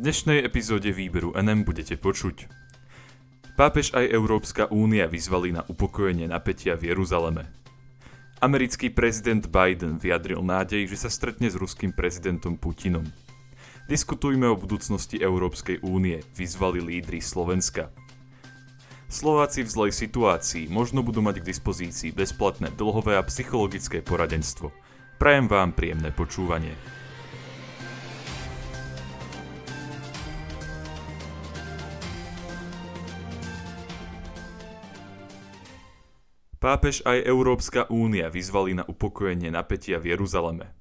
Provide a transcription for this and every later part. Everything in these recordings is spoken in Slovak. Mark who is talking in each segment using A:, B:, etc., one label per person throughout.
A: dnešnej epizóde výberu NM budete počuť. Pápež aj Európska únia vyzvali na upokojenie napätia v Jeruzaleme. Americký prezident Biden vyjadril nádej, že sa stretne s ruským prezidentom Putinom. Diskutujme o budúcnosti Európskej únie, vyzvali lídry Slovenska. Slováci v zlej situácii možno budú mať k dispozícii bezplatné dlhové a psychologické poradenstvo. Prajem vám príjemné počúvanie. Pápež aj Európska únia vyzvali na upokojenie napätia v Jeruzaleme.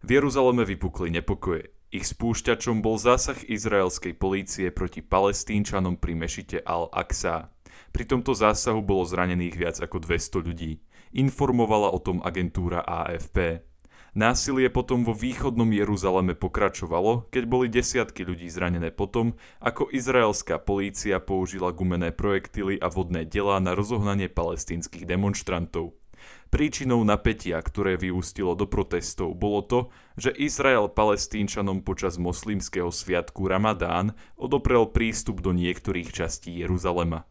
A: V Jeruzaleme vypukli nepokoje. Ich spúšťačom bol zásah izraelskej polície proti palestínčanom pri mešite Al-Aqsa. Pri tomto zásahu bolo zranených viac ako 200 ľudí. Informovala o tom agentúra AFP. Násilie potom vo východnom Jeruzaleme pokračovalo, keď boli desiatky ľudí zranené potom, ako izraelská polícia použila gumené projektily a vodné delá na rozohnanie palestínskych demonstrantov. Príčinou napätia, ktoré vyústilo do protestov, bolo to, že Izrael palestínčanom počas moslimského sviatku Ramadán odoprel prístup do niektorých častí Jeruzalema.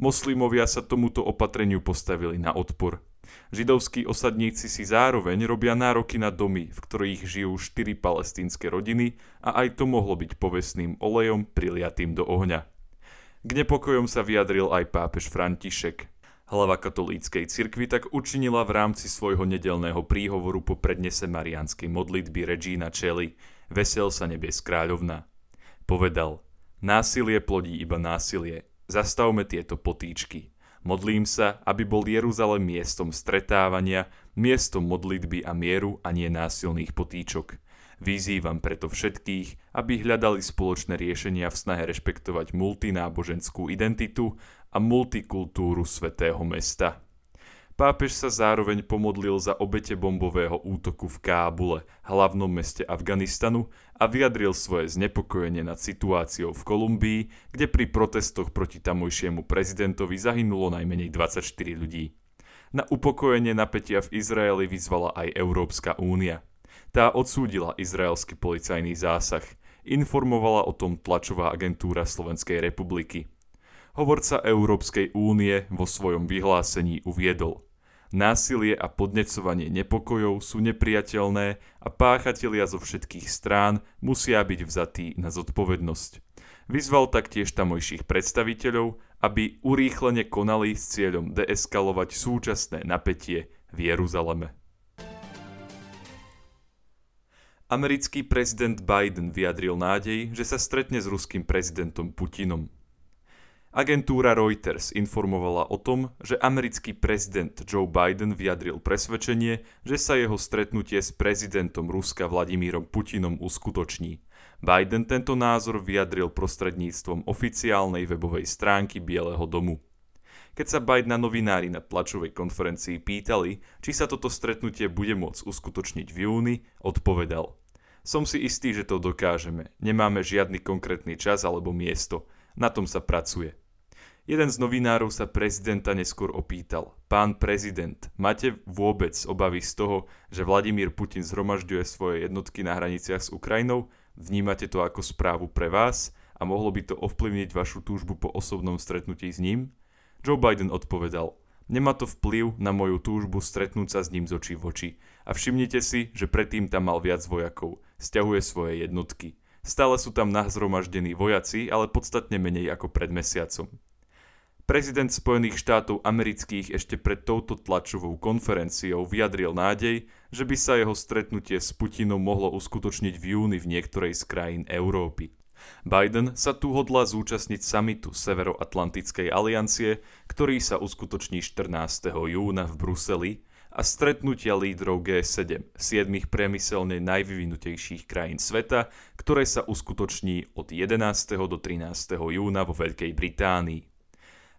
A: Moslimovia sa tomuto opatreniu postavili na odpor. Židovskí osadníci si zároveň robia nároky na domy, v ktorých žijú štyri palestínske rodiny a aj to mohlo byť povestným olejom priliatým do ohňa. K nepokojom sa vyjadril aj pápež František. Hlava katolíckej cirkvi tak učinila v rámci svojho nedelného príhovoru po prednese marianskej modlitby Regina Čeli Vesel sa nebes kráľovna. Povedal, násilie plodí iba násilie, zastavme tieto potýčky. Modlím sa, aby bol Jeruzalem miestom stretávania, miestom modlitby a mieru a nie násilných potýčok. Vyzývam preto všetkých, aby hľadali spoločné riešenia v snahe rešpektovať multináboženskú identitu a multikultúru svätého mesta. Pápež sa zároveň pomodlil za obete bombového útoku v Kábule, hlavnom meste Afganistanu, a vyjadril svoje znepokojenie nad situáciou v Kolumbii, kde pri protestoch proti tamojšiemu prezidentovi zahynulo najmenej 24 ľudí. Na upokojenie napätia v Izraeli vyzvala aj Európska únia. Tá odsúdila izraelský policajný zásah. Informovala o tom tlačová agentúra Slovenskej republiky. Hovorca Európskej únie vo svojom vyhlásení uviedol Násilie a podnecovanie nepokojov sú nepriateľné a páchatelia zo všetkých strán musia byť vzatí na zodpovednosť. Vyzval taktiež tamojších predstaviteľov, aby urýchlene konali s cieľom deeskalovať súčasné napätie v Jeruzaleme. Americký prezident Biden vyjadril nádej, že sa stretne s ruským prezidentom Putinom. Agentúra Reuters informovala o tom, že americký prezident Joe Biden vyjadril presvedčenie, že sa jeho stretnutie s prezidentom Ruska Vladimírom Putinom uskutoční. Biden tento názor vyjadril prostredníctvom oficiálnej webovej stránky Bieleho domu. Keď sa Biden na novinári na tlačovej konferencii pýtali, či sa toto stretnutie bude môcť uskutočniť v júni, odpovedal. Som si istý, že to dokážeme. Nemáme žiadny konkrétny čas alebo miesto. Na tom sa pracuje. Jeden z novinárov sa prezidenta neskôr opýtal. Pán prezident, máte vôbec obavy z toho, že Vladimír Putin zhromažďuje svoje jednotky na hraniciach s Ukrajinou? Vnímate to ako správu pre vás a mohlo by to ovplyvniť vašu túžbu po osobnom stretnutí s ním? Joe Biden odpovedal, nemá to vplyv na moju túžbu stretnúť sa s ním z očí v oči. A všimnite si, že predtým tam mal viac vojakov. Sťahuje svoje jednotky. Stále sú tam nahzromaždení vojaci, ale podstatne menej ako pred mesiacom. Prezident Spojených štátov amerických ešte pred touto tlačovou konferenciou vyjadril nádej, že by sa jeho stretnutie s Putinom mohlo uskutočniť v júni v niektorej z krajín Európy. Biden sa tu hodlá zúčastniť samitu Severoatlantickej aliancie, ktorý sa uskutoční 14. júna v Bruseli a stretnutia lídrov G7, siedmých priemyselne najvyvinutejších krajín sveta, ktoré sa uskutoční od 11. do 13. júna vo Veľkej Británii.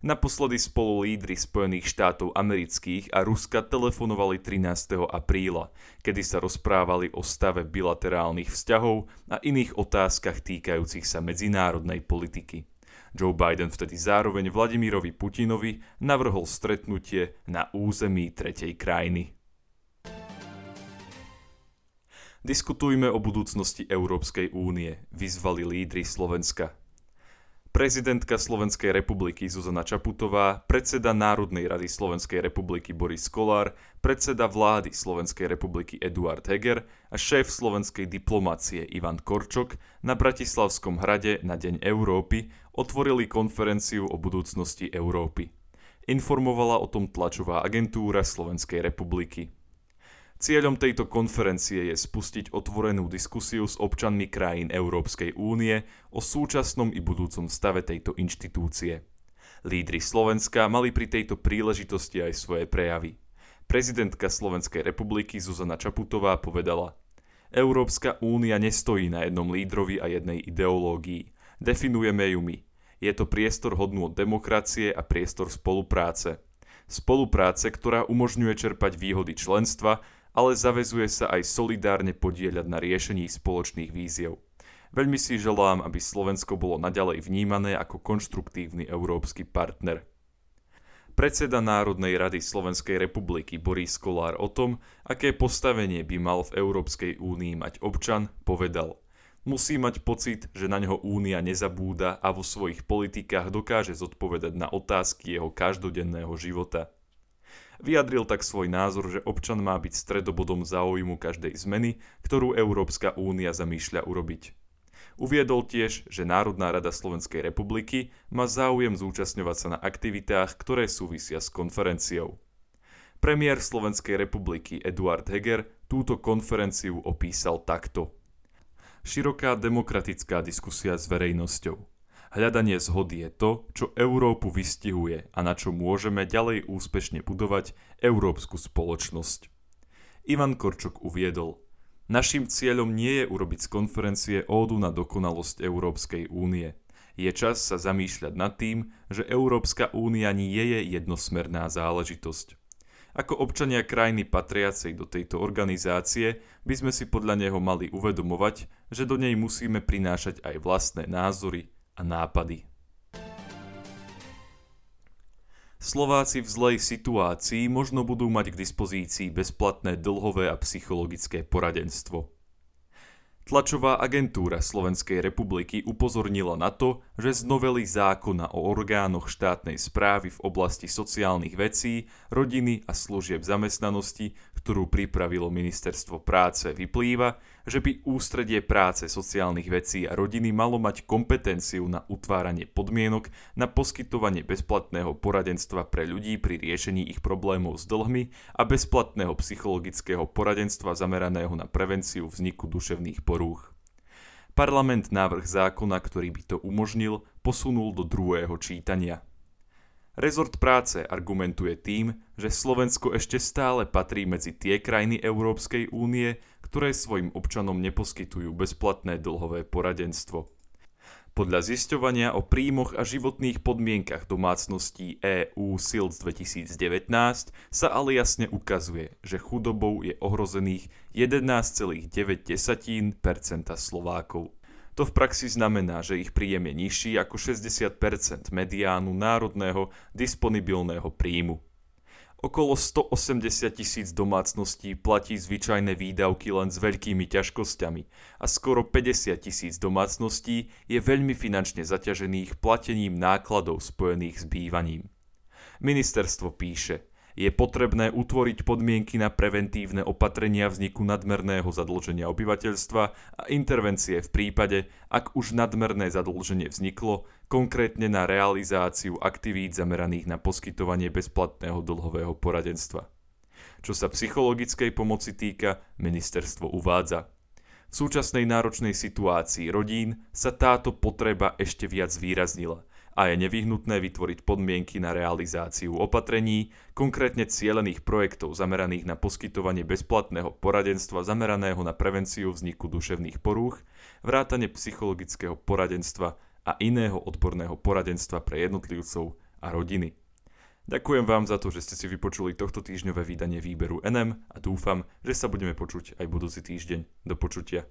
A: Naposledy spolu lídry Spojených štátov amerických a Ruska telefonovali 13. apríla, kedy sa rozprávali o stave bilaterálnych vzťahov a iných otázkach týkajúcich sa medzinárodnej politiky. Joe Biden vtedy zároveň Vladimírovi Putinovi navrhol stretnutie na území tretej krajiny. Diskutujme o budúcnosti Európskej únie, vyzvali lídry Slovenska. Prezidentka Slovenskej republiky Zuzana Čaputová, predseda Národnej rady Slovenskej republiky Boris Kolár, predseda vlády Slovenskej republiky Eduard Heger a šéf slovenskej diplomácie Ivan Korčok na Bratislavskom hrade na Deň Európy otvorili konferenciu o budúcnosti Európy. Informovala o tom tlačová agentúra Slovenskej republiky. Cieľom tejto konferencie je spustiť otvorenú diskusiu s občanmi krajín Európskej únie o súčasnom i budúcom stave tejto inštitúcie. Lídry Slovenska mali pri tejto príležitosti aj svoje prejavy. Prezidentka Slovenskej republiky Zuzana Čaputová povedala Európska únia nestojí na jednom lídrovi a jednej ideológii. Definujeme ju my. Je to priestor hodnú od demokracie a priestor spolupráce. Spolupráce, ktorá umožňuje čerpať výhody členstva ale zavezuje sa aj solidárne podieľať na riešení spoločných víziev. Veľmi si želám, aby Slovensko bolo naďalej vnímané ako konštruktívny európsky partner. Predseda Národnej rady Slovenskej republiky Boris Kolár o tom, aké postavenie by mal v Európskej únii mať občan, povedal Musí mať pocit, že na ňo únia nezabúda a vo svojich politikách dokáže zodpovedať na otázky jeho každodenného života. Vyjadril tak svoj názor, že občan má byť stredobodom záujmu každej zmeny, ktorú Európska únia zamýšľa urobiť. Uviedol tiež, že Národná rada Slovenskej republiky má záujem zúčastňovať sa na aktivitách, ktoré súvisia s konferenciou. Premiér Slovenskej republiky Eduard Heger túto konferenciu opísal takto. Široká demokratická diskusia s verejnosťou Hľadanie zhody je to, čo Európu vystihuje a na čo môžeme ďalej úspešne budovať európsku spoločnosť. Ivan Korčok uviedol, Naším cieľom nie je urobiť z konferencie ódu na dokonalosť Európskej únie. Je čas sa zamýšľať nad tým, že Európska únia nie je jednosmerná záležitosť. Ako občania krajiny patriacej do tejto organizácie by sme si podľa neho mali uvedomovať, že do nej musíme prinášať aj vlastné názory, a nápady. Slováci v zlej situácii možno budú mať k dispozícii bezplatné dlhové a psychologické poradenstvo. Tlačová agentúra Slovenskej republiky upozornila na to, že z novely zákona o orgánoch štátnej správy v oblasti sociálnych vecí, rodiny a služieb zamestnanosti, ktorú pripravilo Ministerstvo práce, vyplýva, že by ústredie práce sociálnych vecí a rodiny malo mať kompetenciu na utváranie podmienok na poskytovanie bezplatného poradenstva pre ľudí pri riešení ich problémov s dlhmi a bezplatného psychologického poradenstva zameraného na prevenciu vzniku duševných porúch. Parlament návrh zákona, ktorý by to umožnil, posunul do druhého čítania. Rezort práce argumentuje tým, že Slovensko ešte stále patrí medzi tie krajiny Európskej únie, ktoré svojim občanom neposkytujú bezplatné dlhové poradenstvo. Podľa zisťovania o príjmoch a životných podmienkach domácností EU SILS 2019 sa ale jasne ukazuje, že chudobou je ohrozených 11,9% Slovákov. To v praxi znamená, že ich príjem je nižší ako 60% mediánu národného disponibilného príjmu. Okolo 180 tisíc domácností platí zvyčajné výdavky len s veľkými ťažkosťami a skoro 50 tisíc domácností je veľmi finančne zaťažených platením nákladov spojených s bývaním. Ministerstvo píše – je potrebné utvoriť podmienky na preventívne opatrenia vzniku nadmerného zadlženia obyvateľstva a intervencie v prípade, ak už nadmerné zadlženie vzniklo, konkrétne na realizáciu aktivít zameraných na poskytovanie bezplatného dlhového poradenstva. Čo sa psychologickej pomoci týka, ministerstvo uvádza. V súčasnej náročnej situácii rodín sa táto potreba ešte viac zvýraznila – a je nevyhnutné vytvoriť podmienky na realizáciu opatrení, konkrétne cielených projektov zameraných na poskytovanie bezplatného poradenstva zameraného na prevenciu vzniku duševných porúch, vrátane psychologického poradenstva a iného odborného poradenstva pre jednotlivcov a rodiny. Ďakujem vám za to, že ste si vypočuli tohto týždňové vydanie výberu NM a dúfam, že sa budeme počuť aj budúci týždeň. Do počutia.